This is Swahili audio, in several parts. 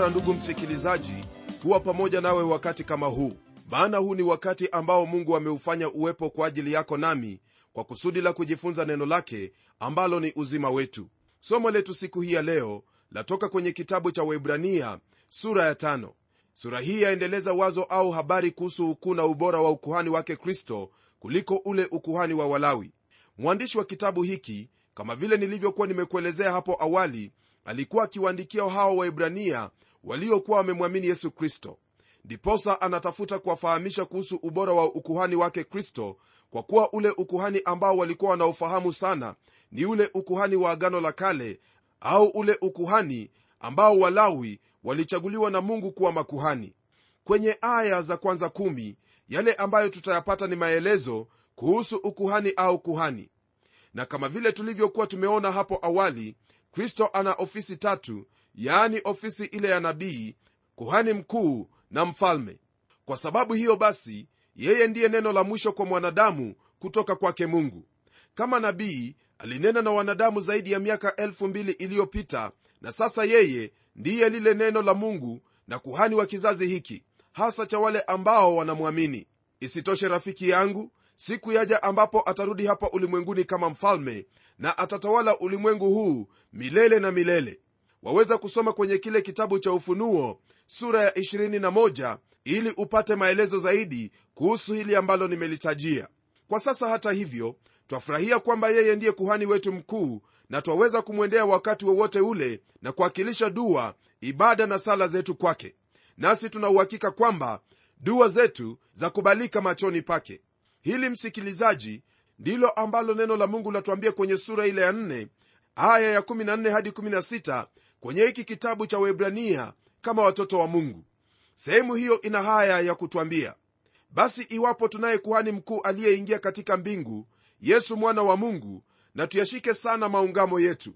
mara ndugu msikilizaji kuwa pamoja nawe wakati kama huu. Maana huu ni wakati ambao mungu ameufanya uwepo kwa ajili yako nami kwa kusudi la kujifunza neno lake ambalo ni uzima wetu. Somo letu siku hii ya leo latoka kwenye kitabu cha waibrania sura ya tano. Sura hii yaendeleza wazo au habari kuhusu ukuu na ubora wa ukuhani wake kristo kuliko ule ukuhani wa walawi. Mwandishi wa kitabu hiki kama vile nilivyokuwa nimekuelezea hapo awali alikuwa akiwaandikia hawa waibrania waliokuwa wamemwamini yesu kristo. Ndiposa anatafuta kuwafahamisha kuhusu ubora wa ukuhani wake kristo kwa kuwa ule ukuhani ambao walikuwa wanaofahamu sana ni ule ukuhani wa agano la kale au ule ukuhani ambao walawi walichaguliwa na mungu kuwa makuhani. Kwenye aya za kwanza kumi yale ambayo tutayapata ni maelezo kuhusu ukuhani au kuhani. Na kama vile tulivyokuwa tumeona hapo awali kristo ana ofisi tatu yaani ofisi ile ya nabii kuhani mkuu na mfalme. Kwa sababu hiyo basi yeye ndiye neno la mwisho kwa mwanadamu kutoka kwake mungu. Kama nabii alinena na wanadamu zaidi ya miaka elfu mbili iliyopita na sasa yeye ndiye lile neno la mungu na kuhani wa kizazi hiki hasa cha wale ambao wanamwamini. Isitoshe rafiki yangu siku yaja ambapo atarudi hapa ulimwenguni kama mfalme na atatawala ulimwengu huu milele na milele waweza kusoma kwenye kile kitabu cha ufunuo sura ya 21 ili upate maelezo zaidi kuhusu hili ambalo nimelitajia. Kwa sasa hata hivyo twafurahia kwamba yeye ndiye kuhani wetu mkuu na twaweza kumwendea wakati wowote ule na kuwakilisha dua ibada na sala zetu kwake. Nasi tuna uhakika kwamba dua zetu za kubalika machoni pake. Hili msikilizaji ndilo ambalo neno la mungu latuambia kwenye sura ile ya 4 aya ya 14 hadi 16 kwenye hiki kitabu cha webrania kama watoto wa mungu. Sehemu hiyo ina haya ya kutwambia basi iwapo tunaye kuhani mkuu aliyeingia katika mbingu yesu mwana wa mungu na tuyashike sana maungamo yetu.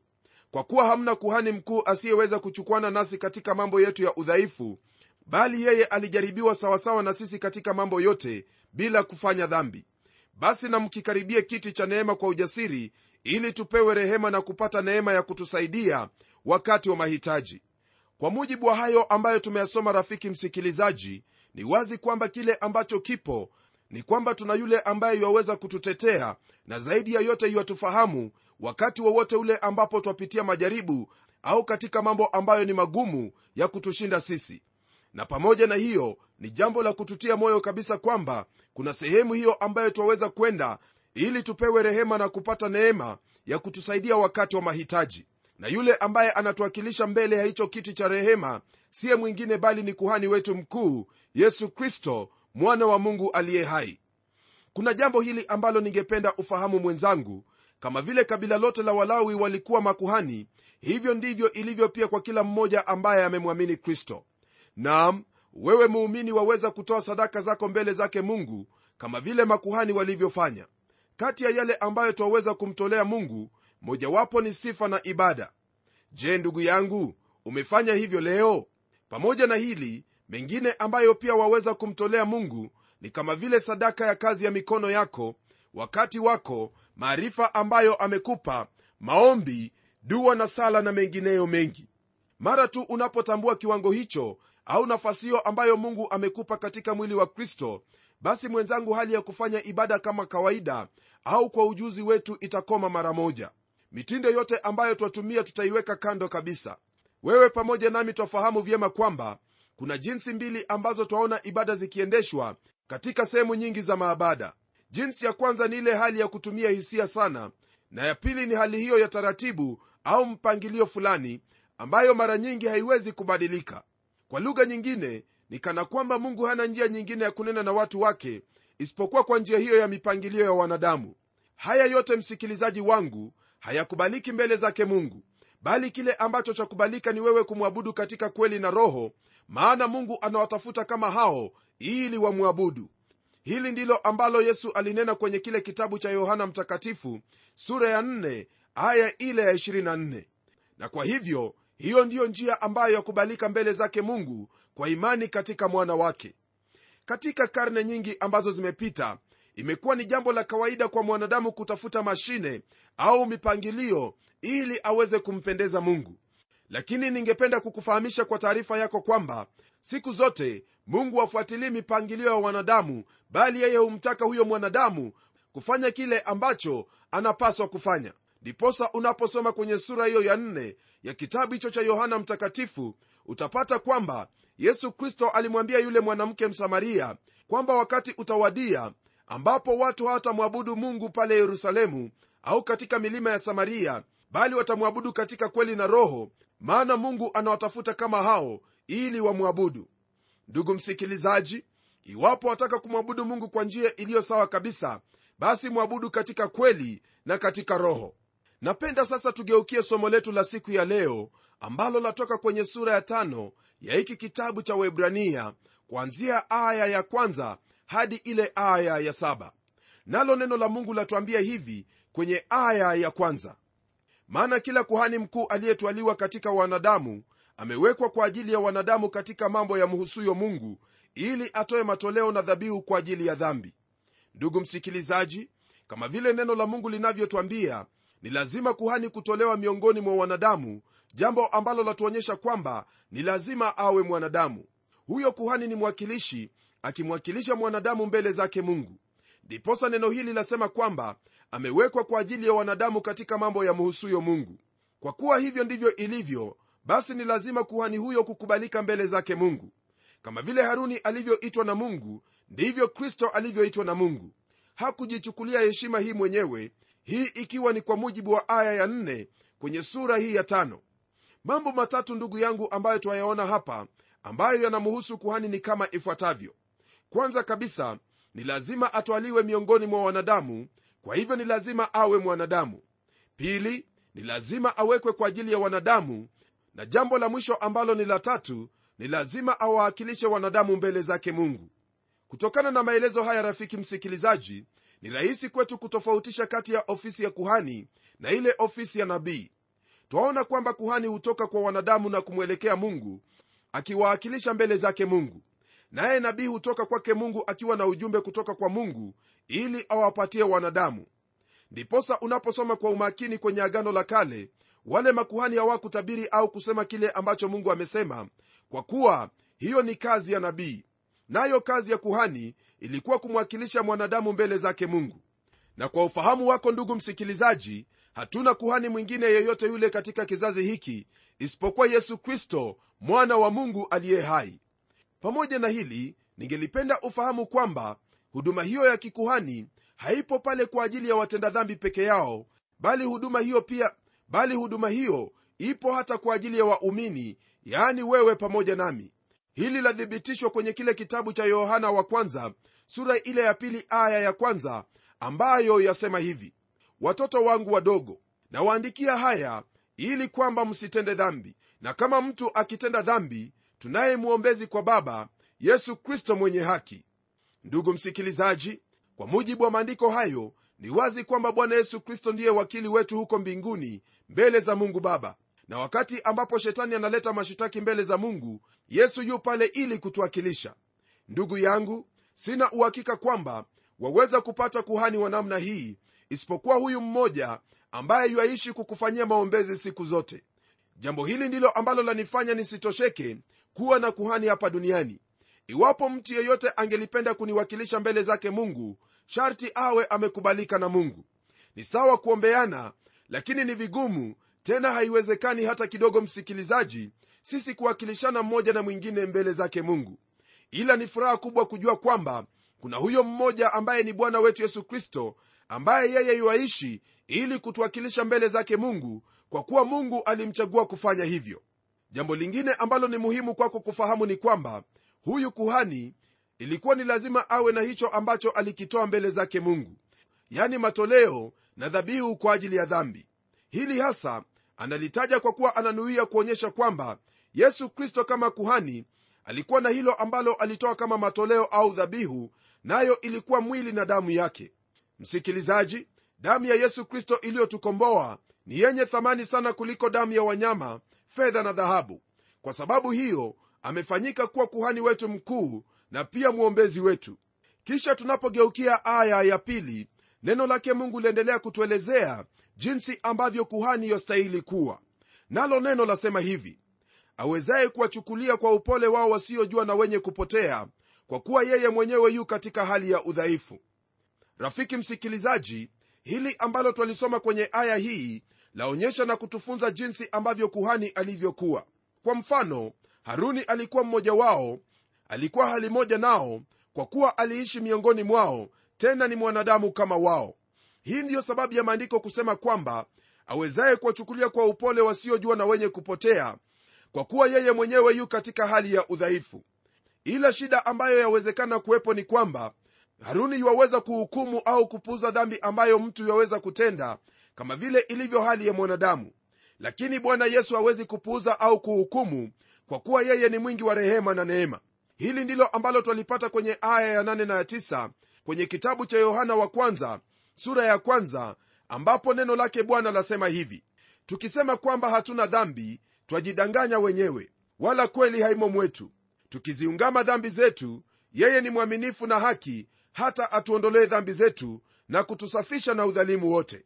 Kwa kuwa hamna kuhani mkuu asiyeweza kuchukuana nasi katika mambo yetu ya udhaifu bali yeye alijaribiwa sawasawa na sisi katika mambo yote bila kufanya dhambi. Basi na mkikaribie kiti cha neema kwa ujasiri ili tupewe rehema na kupata neema ya kutusaidia wakati wa mahitaji. Kwa mujibu wa hayo ambayo tumeyasoma rafiki msikilizaji ni wazi kwamba kile ambacho kipo ni kwamba tuna yule ambaye yuwaweza kututetea na zaidi ya yote yuwatufahamu wakati wowote ule ambapo twapitia majaribu au katika mambo ambayo ni magumu ya kutushinda sisi. Na pamoja na hiyo ni jambo la kututia moyo kabisa kwamba kuna sehemu hiyo ambayo twaweza kwenda ili tupewe rehema na kupata neema ya kutusaidia wakati wa mahitaji na yule ambaye anatuwakilisha mbele ya hicho kiti cha rehema siye mwingine bali ni kuhani wetu mkuu yesu kristo mwana wa mungu aliye hai. Kuna jambo hili ambalo ningependa ufahamu mwenzangu. Kama vile kabila lote la walawi walikuwa makuhani hivyo ndivyo ilivyo pia kwa kila mmoja ambaye amemwamini kristo. Nam wewe muumini waweza kutoa sadaka zako mbele zake mungu kama vile makuhani walivyofanya. Kati ya yale ambayo twaweza kumtolea mungu mojawapo ni sifa na ibada. Je ndugu yangu umefanya hivyo leo? Pamoja na hili mengine ambayo pia waweza kumtolea mungu ni kama vile sadaka ya kazi ya mikono yako wakati wako maarifa ambayo amekupa maombi dua na sala na mengineyo mengi. Mara tu unapotambua kiwango hicho au nafasi hiyo ambayo mungu amekupa katika mwili wa kristo basi mwenzangu hali ya kufanya ibada kama kawaida au kwa ujuzi wetu itakoma mara moja mitindo yote ambayo twatumia tutaiweka kando kabisa. Wewe pamoja nami twafahamu vyema kwamba kuna jinsi mbili ambazo twaona ibada zikiendeshwa katika sehemu nyingi za maabada. Jinsi ya kwanza ni ile hali ya kutumia hisia sana na ya pili ni hali hiyo ya taratibu au mpangilio fulani ambayo mara nyingi haiwezi kubadilika. Kwa lugha nyingine ni kana kwamba mungu hana njia nyingine ya kunena na watu wake isipokuwa kwa njia hiyo ya mipangilio ya wanadamu. Haya yote msikilizaji wangu hayakubaliki mbele zake mungu bali kile ambacho chakubalika ni wewe kumwabudu katika kweli na roho maana mungu anawatafuta kama hao ili wamwabudu. Hili ndilo ambalo yesu alinena kwenye kile kitabu cha yohana mtakatifu sura ya 4 aya ile ya 24 na kwa hivyo hiyo ndiyo njia ambayo yakubalika mbele zake mungu kwa imani katika mwana wake. Katika karne nyingi ambazo zimepita imekuwa ni jambo la kawaida kwa mwanadamu kutafuta mashine au mipangilio ili aweze kumpendeza mungu. Lakini ningependa kukufahamisha kwa taarifa yako kwamba siku zote mungu hafuatilii mipangilio ya wanadamu bali yeye humtaka huyo mwanadamu kufanya kile ambacho anapaswa kufanya. Ndiposa unaposoma kwenye sura hiyo ya nne ya kitabu hicho cha yohana mtakatifu utapata kwamba yesu kristo alimwambia yule mwanamke msamaria kwamba wakati utawadia ambapo watu hawatamwabudu mungu pale yerusalemu au katika milima ya samaria bali watamwabudu katika kweli na roho maana mungu anawatafuta kama hao ili wamwabudu. Ndugu msikilizaji iwapo wataka kumwabudu mungu kwa njia iliyo sawa kabisa basi mwabudu katika kweli na katika roho. Napenda sasa tugeukie somo letu la siku ya leo ambalo latoka kwenye sura ya tano ya hiki kitabu cha webrania kuanzia aya ya kwanza hadi ile aya ya saba. Nalo neno la mungu latuambia hivi kwenye aya ya kwanza. Maana kila kuhani mkuu aliyetwaliwa katika wanadamu amewekwa kwa ajili ya wanadamu katika mambo ya mhusuyo mungu ili atoe matoleo na dhabihu kwa ajili ya dhambi. Ndugu msikilizaji kama vile neno la mungu linavyotwambia ni lazima kuhani kutolewa miongoni mwa wanadamu jambo ambalo latuonyesha kwamba ni lazima awe mwanadamu. Huyo kuhani ni mwakilishi akimwakilisha mwanadamu mbele zake mungu. Ndiposa neno hili lasema kwamba amewekwa kwa ajili ya wanadamu katika mambo ya mhusuyo mungu. Kwa kuwa hivyo ndivyo ilivyo basi ni lazima kuhani huyo kukubalika mbele zake mungu. Kama vile haruni alivyoitwa na mungu ndivyo kristo alivyoitwa na mungu. Hakujichukulia heshima hii mwenyewe hii ikiwa ni kwa mujibu wa aya ya nne kwenye sura hii ya tano. Mambo matatu ndugu yangu ambayo twayaona hapa ambayo yanamhusu kuhani ni kama ifuatavyo kwanza kabisa ni lazima atwaliwe miongoni mwa wanadamu kwa hivyo ni lazima awe mwanadamu. Pili ni lazima awekwe kwa ajili ya wanadamu na jambo la mwisho ambalo ni la tatu ni lazima awaakilishe wanadamu mbele zake mungu. Kutokana na maelezo haya rafiki msikilizaji ni rahisi kwetu kutofautisha kati ya ofisi ya kuhani na ile ofisi ya nabii. Twaona kwamba kuhani hutoka kwa wanadamu na kumwelekea mungu akiwaakilisha mbele zake mungu naye nabii hutoka kwake mungu akiwa na ujumbe kutoka kwa mungu ili awapatie wanadamu. Ndiposa unaposoma kwa umakini kwenye agano la kale wale makuhani hawakutabiri au kusema kile ambacho mungu amesema kwa kuwa hiyo ni kazi ya nabii. Nayo kazi ya kuhani ilikuwa kumwakilisha mwanadamu mbele zake mungu. Na kwa ufahamu wako ndugu msikilizaji hatuna kuhani mwingine yeyote yule katika kizazi hiki isipokuwa yesu kristo mwana wa mungu aliye hai pamoja na hili ningelipenda ufahamu kwamba huduma hiyo ya kikuhani haipo pale kwa ajili ya watenda dhambi peke yao bali huduma hiyo pia bali huduma hiyo ipo hata kwa ajili ya waumini yaani wewe pamoja nami. Hili lathibitishwa kwenye kile kitabu cha yohana wa kwanza sura ile ya pili aya ya kwanza ambayo yasema hivi watoto wangu wadogo nawaandikia haya ili kwamba msitende dhambi. Na kama mtu akitenda dhambi tunaye mwombezi kwa baba yesu kristo mwenye haki. Ndugu msikilizaji kwa mujibu wa maandiko hayo ni wazi kwamba bwana yesu kristo ndiye wakili wetu huko mbinguni mbele za mungu baba. Na wakati ambapo shetani analeta mashitaki mbele za mungu yesu yu pale ili kutuwakilisha. Ndugu yangu sina uhakika kwamba waweza kupata kuhani wa namna hii isipokuwa huyu mmoja ambaye yuaishi kukufanyia maombezi siku zote. Jambo hili ndilo ambalo lanifanya nisitosheke kuwa na kuhani hapa duniani. Iwapo mtu yeyote angelipenda kuniwakilisha mbele zake mungu sharti awe amekubalika na mungu. Ni sawa kuombeana lakini ni vigumu tena haiwezekani hata kidogo msikilizaji sisi kuwakilishana mmoja na mwingine mbele zake mungu. Ila ni furaha kubwa kujua kwamba kuna huyo mmoja ambaye ni bwana wetu yesu kristo ambaye yeye yuaishi ili kutuwakilisha mbele zake mungu kwa kuwa mungu alimchagua kufanya hivyo jambo lingine ambalo ni muhimu kwako kufahamu ni kwamba huyu kuhani ilikuwa ni lazima awe na hicho ambacho alikitoa mbele zake mungu yani matoleo na dhabihu kwa ajili ya dhambi. Hili hasa analitaja kwa kuwa ananuia kuonyesha kwamba yesu kristo kama kuhani alikuwa na hilo ambalo alitoa kama matoleo au dhabihu nayo ilikuwa mwili na damu yake. Msikilizaji damu ya yesu kristo iliyotukomboa ni yenye thamani sana kuliko damu ya wanyama fedha na dhahabu. Kwa sababu hiyo amefanyika kuwa kuhani wetu mkuu na pia mwombezi wetu. Kisha tunapogeukia aya ya pili neno lake mungu liendelea kutuelezea jinsi ambavyo kuhani yostahili kuwa. Nalo neno lasema hivi awezaye kuwachukulia kwa upole wao wasiojua na wenye kupotea kwa kuwa yeye mwenyewe yu katika hali ya udhaifu. Rafiki msikilizaji hili ambalo twalisoma kwenye aya hii laonyesha na kutufunza jinsi ambavyo kuhani alivyokuwa. Kwa mfano haruni alikuwa mmoja wao alikuwa hali moja nao kwa kuwa aliishi miongoni mwao tena ni mwanadamu kama wao. Hii ndiyo sababu ya maandiko kusema kwamba awezaye kuwachukulia kwa upole wasiojua na wenye kupotea kwa kuwa yeye mwenyewe yu katika hali ya udhaifu. Ila shida ambayo yawezekana kuwepo ni kwamba haruni yuwaweza kuhukumu au kupuza dhambi ambayo mtu yuwaweza kutenda kama vile ilivyo hali ya mwanadamu. Lakini bwana yesu hawezi kupuuza au kuhukumu kwa kuwa yeye ni mwingi wa rehema na neema. Hili ndilo ambalo twalipata kwenye aya ya 8 na ya 9 kwenye kitabu cha yohana wa kwanza sura ya kwanza ambapo neno lake bwana lasema hivi. Tukisema kwamba hatuna dhambi twajidanganya wenyewe wala kweli haimo mwetu. Tukiziungama dhambi zetu yeye ni mwaminifu na haki hata atuondolee dhambi zetu na kutusafisha na udhalimu wote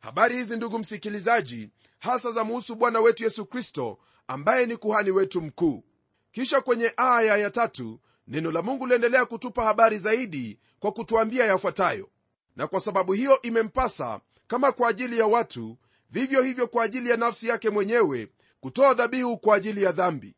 habari hizi ndugu msikilizaji hasa za muhusu bwana wetu yesu kristo ambaye ni kuhani wetu mkuu. Kisha kwenye aya ya tatu neno la mungu liendelea kutupa habari zaidi kwa kutuambia yafuatayo. Na kwa sababu hiyo imempasa kama kwa ajili ya watu vivyo hivyo kwa ajili ya nafsi yake mwenyewe kutoa dhabihu kwa ajili ya dhambi.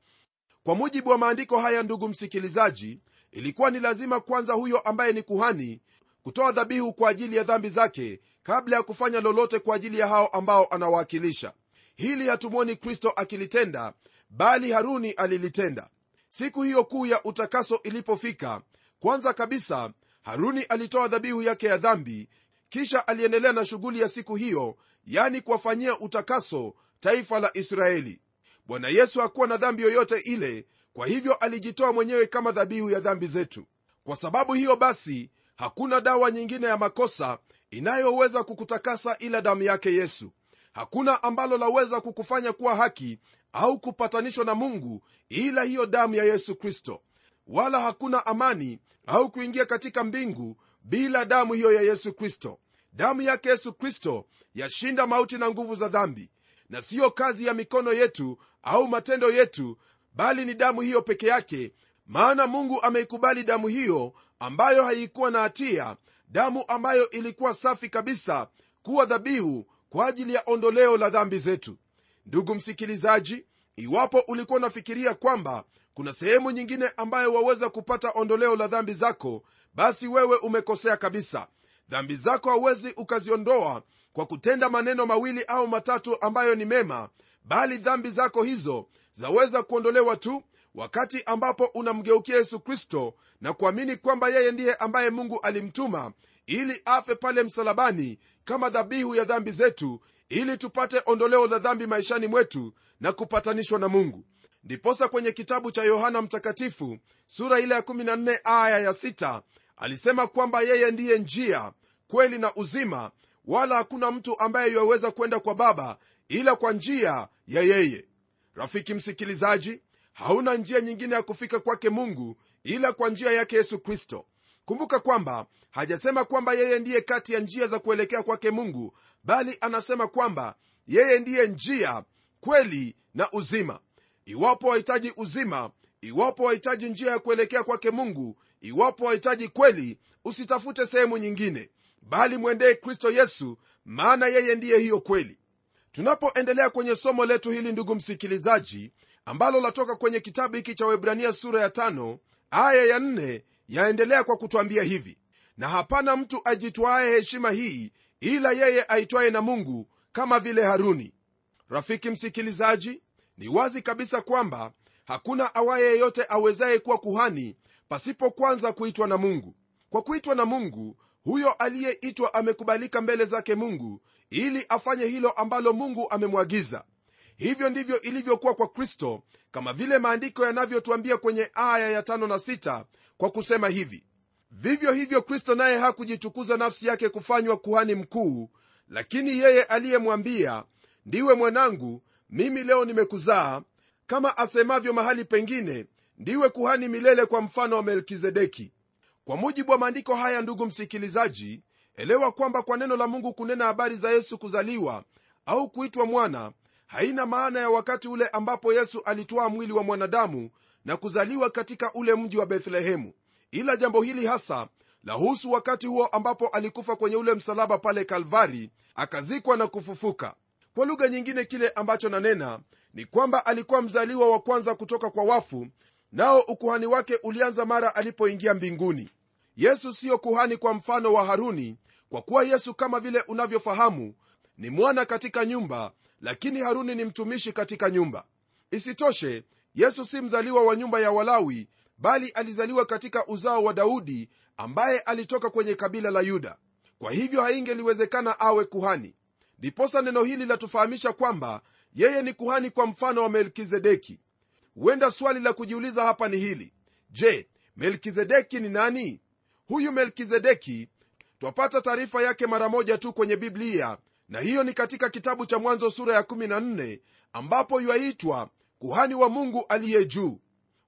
Kwa mujibu wa maandiko haya ndugu msikilizaji ilikuwa ni lazima kwanza huyo ambaye ni kuhani kutoa dhabihu kwa ajili ya dhambi zake kabla ya kufanya lolote kwa ajili ya hao ambao anawakilisha. Hili hatumwoni kristo akilitenda bali haruni alilitenda. Siku hiyo kuu ya utakaso ilipofika kwanza kabisa haruni alitoa dhabihu yake ya dhambi kisha aliendelea na shughuli ya siku hiyo yani kuwafanyia utakaso taifa la israeli. Bwana yesu hakuwa na dhambi yoyote ile kwa hivyo alijitoa mwenyewe kama dhabihu ya dhambi zetu. Kwa sababu hiyo basi hakuna dawa nyingine ya makosa inayoweza kukutakasa ila damu yake yesu. Hakuna ambalo laweza kukufanya kuwa haki au kupatanishwa na mungu ila hiyo damu ya yesu kristo. Wala hakuna amani au kuingia katika mbingu bila damu hiyo ya yesu kristo. Damu yake yesu kristo yashinda mauti na nguvu za dhambi. Na siyo kazi ya mikono yetu au matendo yetu bali ni damu hiyo peke yake maana mungu ameikubali damu hiyo ambayo haikuwa na hatia damu ambayo ilikuwa safi kabisa kuwa dhabihu kwa ajili ya ondoleo la dhambi zetu. Ndugu msikilizaji iwapo ulikuwa unafikiria kwamba kuna sehemu nyingine ambayo waweza kupata ondoleo la dhambi zako basi wewe umekosea kabisa. Dhambi zako hauwezi ukaziondoa kwa kutenda maneno mawili au matatu ambayo ni mema bali dhambi zako hizo zaweza kuondolewa tu wakati ambapo unamgeukia yesu kristo na kuamini kwamba yeye ndiye ambaye mungu alimtuma ili afe pale msalabani kama dhabihu ya dhambi zetu ili tupate ondoleo la dhambi maishani mwetu na kupatanishwa na mungu. Ndiposa kwenye kitabu cha yohana mtakatifu sura ile ya 14 aya ya 6 alisema kwamba yeye ndiye njia kweli na uzima wala hakuna mtu ambaye yaweza kwenda kwa baba ila kwa njia ya yeye. Rafiki msikilizaji hauna njia nyingine ya kufika kwake mungu ila kwa njia yake yesu kristo. Kumbuka kwamba hajasema kwamba yeye ndiye kati ya njia za kuelekea kwake mungu bali anasema kwamba yeye ndiye njia kweli na uzima. Iwapo wahitaji uzima iwapo wahitaji njia ya kuelekea kwake mungu iwapo wahitaji kweli usitafute sehemu nyingine bali mwendee kristo yesu maana yeye ndiye hiyo kweli tunapoendelea kwenye somo letu hili ndugu msikilizaji ambalo latoka kwenye kitabu hiki cha webrania sura ya tano aya ya nne yaendelea kwa kutwambia hivi. Na hapana mtu ajitwaye heshima hii ila yeye aitwaye na mungu kama vile haruni. Rafiki msikilizaji ni wazi kabisa kwamba hakuna awaye yeyote awezaye kuwa kuhani pasipo kwanza kuitwa na mungu. Kwa kuitwa na mungu huyo aliyeitwa amekubalika mbele zake mungu ili afanye hilo ambalo mungu amemwagiza. Hivyo ndivyo ilivyokuwa kwa kristo kama vile maandiko yanavyotuambia kwenye aya ya tano na sita kwa kusema hivi vivyo hivyo kristo naye hakujitukuza nafsi yake kufanywa kuhani mkuu lakini yeye aliyemwambia ndiwe mwanangu mimi leo nimekuzaa kama asemavyo mahali pengine ndiwe kuhani milele kwa mfano wa melkizedeki kwa mujibu wa maandiko haya ndugu msikilizaji elewa kwamba kwa neno la mungu kunena habari za yesu kuzaliwa au kuitwa mwana haina maana ya wakati ule ambapo yesu alitwaa mwili wa mwanadamu na kuzaliwa katika ule mji wa bethlehemu. Ila jambo hili hasa lahusu wakati huo ambapo alikufa kwenye ule msalaba pale kalvari akazikwa na kufufuka. Kwa lugha nyingine kile ambacho nanena ni kwamba alikuwa mzaliwa wa kwanza kutoka kwa wafu nao ukuhani wake ulianza mara alipoingia mbinguni yesu siyo kuhani kwa mfano wa haruni kwa kuwa yesu kama vile unavyofahamu ni mwana katika nyumba lakini haruni ni mtumishi katika nyumba. Isitoshe yesu si mzaliwa wa nyumba ya walawi bali alizaliwa katika uzao wa daudi ambaye alitoka kwenye kabila la yuda. Kwa hivyo haingeliwezekana awe kuhani. Ndiposa neno hili latufahamisha kwamba yeye ni kuhani kwa mfano wa melkizedeki. Huenda swali la kujiuliza hapa ni hili. Je melkizedeki ni nani huyu melkizedeki twapata taarifa yake mara moja tu kwenye biblia na hiyo ni katika kitabu cha mwanzo sura ya 14 ambapo ywaitwa kuhani wa mungu aliye juu.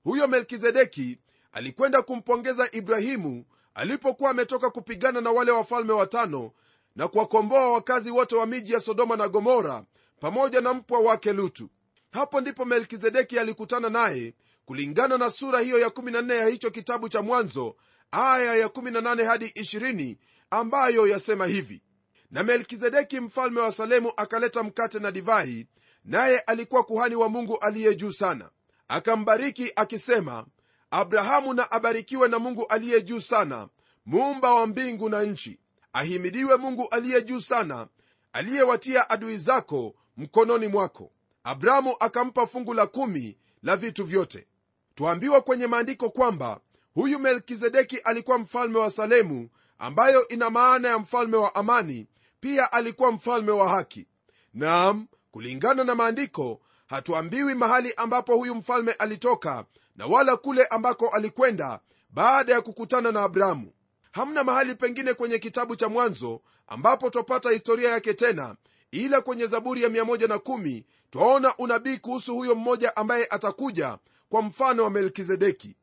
Huyo melkizedeki alikwenda kumpongeza ibrahimu alipokuwa ametoka kupigana na wale wafalme watano na kuwakomboa wakazi wote wa miji ya sodoma na gomora pamoja na mpwa wake lutu. Hapo ndipo melkizedeki alikutana naye kulingana na sura hiyo ya 14 ya hicho kitabu cha mwanzo aya ya 18 hadi 20 ambayo yasema hivi. Na melkizedeki mfalme wa salemu akaleta mkate na divai naye alikuwa kuhani wa mungu aliye juu sana. Akambariki akisema abrahamu na abarikiwe na mungu aliye juu sana muumba wa mbingu na nchi. Ahimidiwe mungu aliye juu sana aliyewatia adui zako mkononi mwako. Abrahamu akampa fungu la kumi la vitu vyote. Twaambiwa kwenye maandiko kwamba huyu melkizedeki alikuwa mfalme wa salemu ambayo ina maana ya mfalme wa amani pia alikuwa mfalme wa haki. Naam kulingana na maandiko hatuambiwi mahali ambapo huyu mfalme alitoka na wala kule ambako alikwenda baada ya kukutana na abrahamu. Hamna mahali pengine kwenye kitabu cha mwanzo ambapo twapata historia yake tena ila kwenye zaburi ya 110 twaona unabii kuhusu huyo mmoja ambaye atakuja kwa mfano wa melkizedeki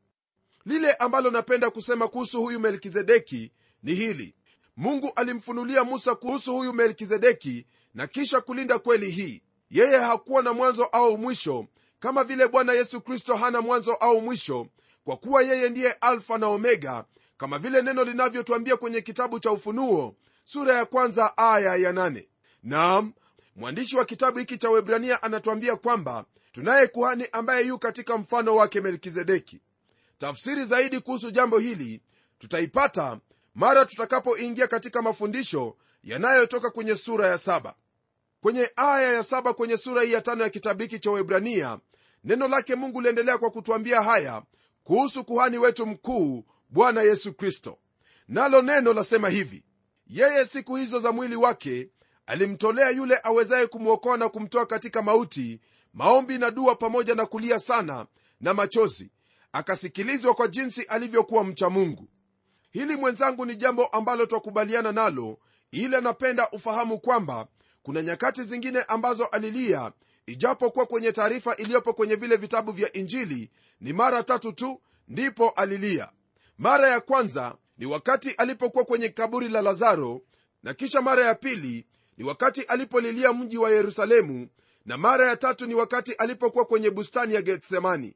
lile ambalo napenda kusema kuhusu huyu melkizedeki ni hili. Mungu alimfunulia musa kuhusu huyu melkizedeki na kisha kulinda kweli hii. Yeye hakuwa na mwanzo au mwisho kama vile bwana yesu kristo hana mwanzo au mwisho kwa kuwa yeye ndiye alfa na omega kama vile neno linavyotwambia kwenye kitabu cha ufunuo sura ya kwanza aya ya nane. naam mwandishi wa kitabu hiki cha webrania anatwambia kwamba tunaye kuhani ambaye yu katika mfano wake melkizedeki tafsiri zaidi kuhusu jambo hili tutaipata mara tutakapoingia katika mafundisho yanayotoka kwenye sura ya saba. Kwenye aya ya saba kwenye sura hii ya tano ya kitabu hiki cha webrania neno lake mungu liendelea kwa kutwambia haya kuhusu kuhani wetu mkuu bwana yesu kristo. Nalo neno lasema hivi yeye siku hizo za mwili wake alimtolea yule awezaye kumwokoa na kumtoa katika mauti maombi na dua pamoja na kulia sana na machozi akasikilizwa kwa jinsi alivyokuwa mcha mungu. Hili mwenzangu ni jambo ambalo twakubaliana nalo ila napenda ufahamu kwamba kuna nyakati zingine ambazo alilia ijapokuwa kwenye taarifa iliyopo kwenye vile vitabu vya injili ni mara tatu tu ndipo alilia. Mara ya kwanza ni wakati alipokuwa kwenye kaburi la lazaro na kisha mara ya pili ni wakati alipolilia mji wa yerusalemu na mara ya tatu ni wakati alipokuwa kwenye bustani ya getsemani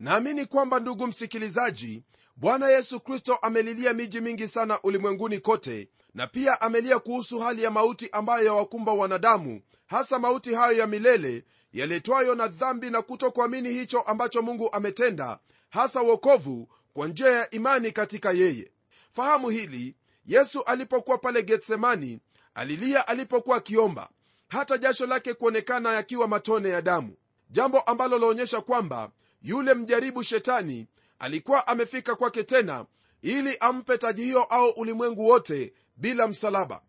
naamini kwamba ndugu msikilizaji bwana yesu kristo amelilia miji mingi sana ulimwenguni kote na pia amelia kuhusu hali ya mauti ambayo yawakumba wanadamu hasa mauti hayo ya milele yaletwayo na dhambi na kutokuamini hicho ambacho mungu ametenda hasa wokovu kwa njia ya imani katika yeye. Fahamu hili yesu alipokuwa pale getsemani alilia alipokuwa akiomba hata jasho lake kuonekana yakiwa matone ya damu. Jambo ambalo laonyesha kwamba yule mjaribu shetani alikuwa amefika kwake tena ili ampe taji hiyo au ulimwengu wote bila msalaba.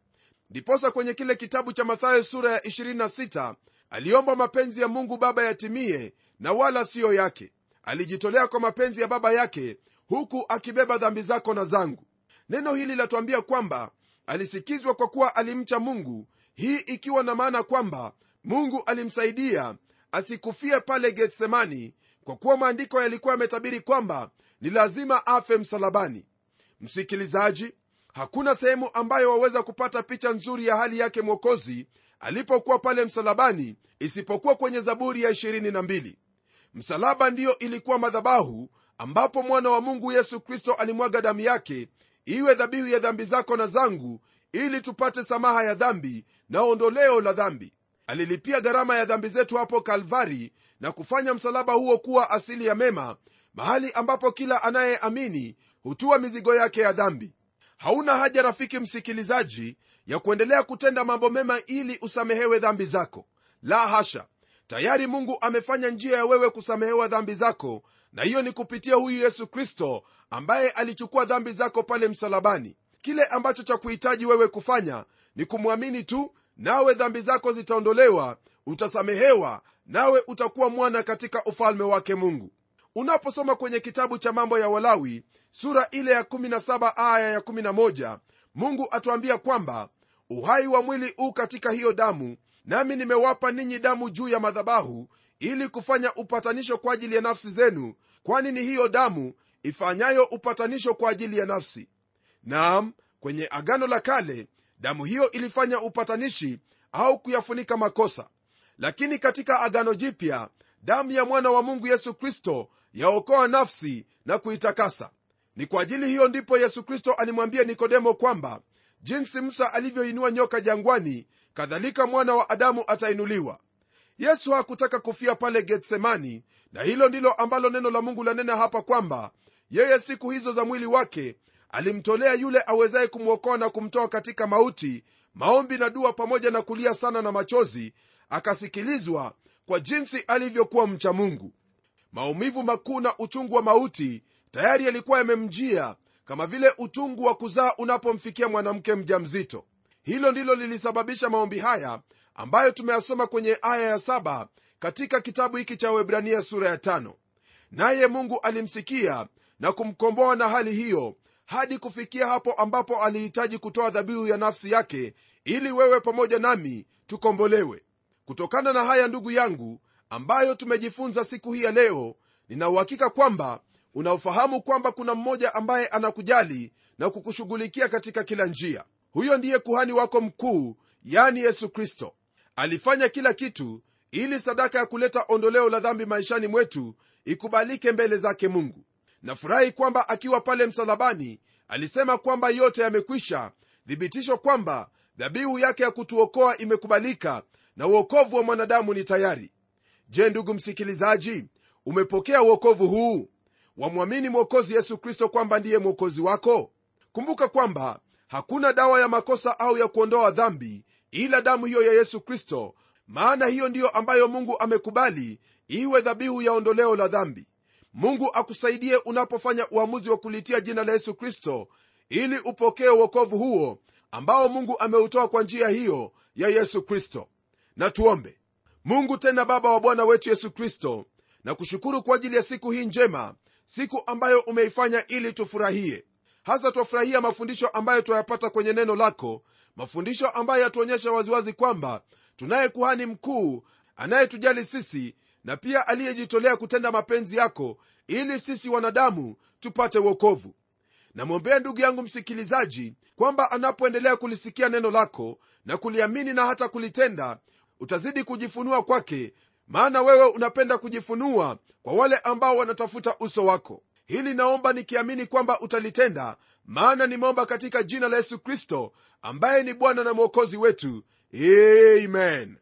Ndiposa kwenye kile kitabu cha mathayo sura ya 26 aliomba mapenzi ya mungu baba yatimie na wala siyo yake. Alijitolea kwa mapenzi ya baba yake huku akibeba dhambi zako na zangu. Neno hili latuambia kwamba alisikizwa kwa kuwa alimcha mungu hii ikiwa na maana kwamba mungu alimsaidia asikufie pale getsemani kwa kuwa maandiko yalikuwa yametabiri kwamba ni lazima afe msalabani. Msikilizaji hakuna sehemu ambayo waweza kupata picha nzuri ya hali yake mwokozi alipokuwa pale msalabani isipokuwa kwenye zaburi ya 22 msalaba ndiyo ilikuwa madhabahu ambapo mwana wa mungu yesu kristo alimwaga damu yake iwe dhabihu ya dhambi zako na zangu ili tupate samaha ya dhambi na ondoleo la dhambi. Alilipia gharama ya dhambi zetu hapo kalvari na kufanya msalaba huo kuwa asili ya mema mahali ambapo kila anayeamini hutua mizigo yake ya dhambi. Hauna haja rafiki msikilizaji ya kuendelea kutenda mambo mema ili usamehewe dhambi zako. La hasha! Tayari mungu amefanya njia ya wewe kusamehewa dhambi zako na hiyo ni kupitia huyu yesu kristo ambaye alichukua dhambi zako pale msalabani. Kile ambacho cha kuhitaji wewe kufanya ni kumwamini tu nawe dhambi zako zitaondolewa utasamehewa nawe utakuwa mwana katika ufalme wake mungu. Unaposoma kwenye kitabu cha mambo ya walawi sura ile ya 17 aya ya 11 mungu atuambia kwamba uhai wa mwili u katika hiyo damu nami nimewapa ninyi damu juu ya madhabahu ili kufanya upatanisho kwa ajili ya nafsi zenu kwani ni hiyo damu ifanyayo upatanisho kwa ajili ya nafsi. Naam kwenye agano la kale damu hiyo ilifanya upatanishi au kuyafunika makosa lakini katika agano jipya damu ya mwana wa mungu yesu kristo yaokoa nafsi na kuitakasa. Ni kwa ajili hiyo ndipo yesu kristo alimwambia nikodemo kwamba jinsi musa alivyoinua nyoka jangwani kadhalika mwana wa adamu atainuliwa. Yesu hakutaka kufia pale getsemani na hilo ndilo ambalo neno la mungu lanena hapa kwamba yeye siku hizo za mwili wake alimtolea yule awezaye kumwokoa na kumtoa katika mauti maombi na dua pamoja na kulia sana na machozi akasikilizwa kwa jinsi alivyokuwa mcha mungu. Maumivu makuu na uchungu wa mauti tayari yalikuwa yamemjia kama vile utungu wa kuzaa unapomfikia mwanamke mja mzito hilo ndilo lilisababisha maombi haya ambayo tumeyasoma kwenye aya ya saba katika kitabu hiki cha webrania sura ya tano. Naye mungu alimsikia na kumkomboa na hali hiyo hadi kufikia hapo ambapo alihitaji kutoa dhabihu ya nafsi yake ili wewe pamoja nami tukombolewe kutokana na haya ndugu yangu ambayo tumejifunza siku hii ya leo ninauhakika kwamba unaofahamu kwamba kuna mmoja ambaye anakujali na kukushughulikia katika kila njia. Huyo ndiye kuhani wako mkuu yani yesu kristo. Alifanya kila kitu ili sadaka ya kuleta ondoleo la dhambi maishani mwetu ikubalike mbele zake mungu. Nafurahi kwamba akiwa pale msalabani alisema kwamba yote yamekwisha. Thibitisho kwamba dhabihu yake ya kutuokoa imekubalika na uokovu wa mwanadamu ni tayari. Je ndugu msikilizaji umepokea uokovu huu? Wamwamini mwokozi yesu kristo kwamba ndiye mwokozi wako? Kumbuka kwamba hakuna dawa ya makosa au ya kuondoa dhambi ila damu hiyo ya yesu kristo maana hiyo ndiyo ambayo mungu amekubali iwe dhabihu ya ondoleo la dhambi. Mungu akusaidie unapofanya uamuzi wa kulitia jina la yesu kristo ili upokee uokovu huo ambao mungu ameutoa kwa njia hiyo ya yesu kristo na tuombe. Mungu tena baba wa bwana wetu yesu kristo na kushukuru kwa ajili ya siku hii njema siku ambayo umeifanya ili tufurahie. Hasa twafurahia mafundisho ambayo twayapata kwenye neno lako mafundisho ambayo yatuonyesha waziwazi kwamba tunaye kuhani mkuu anayetujali sisi na pia aliyejitolea kutenda mapenzi yako ili sisi wanadamu tupate wokovu. Namwombea ndugu yangu msikilizaji kwamba anapoendelea kulisikia neno lako na kuliamini na hata kulitenda utazidi kujifunua kwake maana wewe unapenda kujifunua kwa wale ambao wanatafuta uso wako. Hili naomba nikiamini kwamba utalitenda maana nimeomba katika jina la yesu kristo ambaye ni bwana na mwokozi wetu. Amen.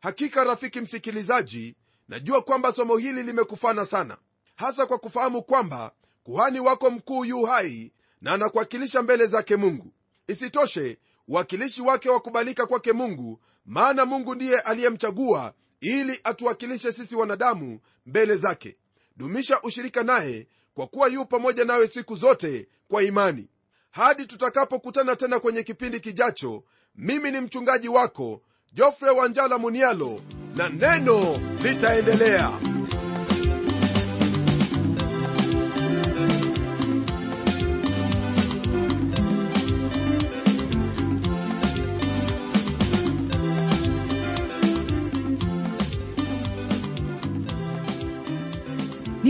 Hakika rafiki msikilizaji najua kwamba somo hili limekufana sana hasa kwa kufahamu kwamba kuhani wako mkuu yu hai na anakuwakilisha mbele zake mungu. Isitoshe uwakilishi wake wakubalika kwake mungu maana mungu ndiye aliyemchagua ili atuwakilishe sisi wanadamu mbele zake. Dumisha ushirika naye kwa kuwa yu pamoja nawe siku zote kwa imani. Hadi tutakapokutana tena kwenye kipindi kijacho mimi ni mchungaji wako jofre wanjala munialo na neno litaendelea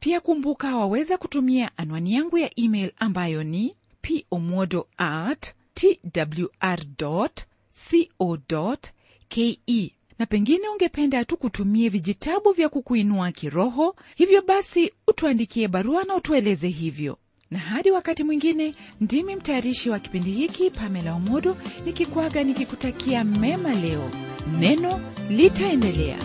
pia kumbuka waweza kutumia anwani yangu ya email ambayo ni pomodo at twr co ke na pengine ungependa tu kutumie vijitabu vya kukuinua kiroho hivyo basi utuandikie barua na utueleze hivyo. Na hadi wakati mwingine ndimi mtayarishi wa kipindi hiki pamela omodo nikikwaga nikikutakia mema leo. Neno litaendelea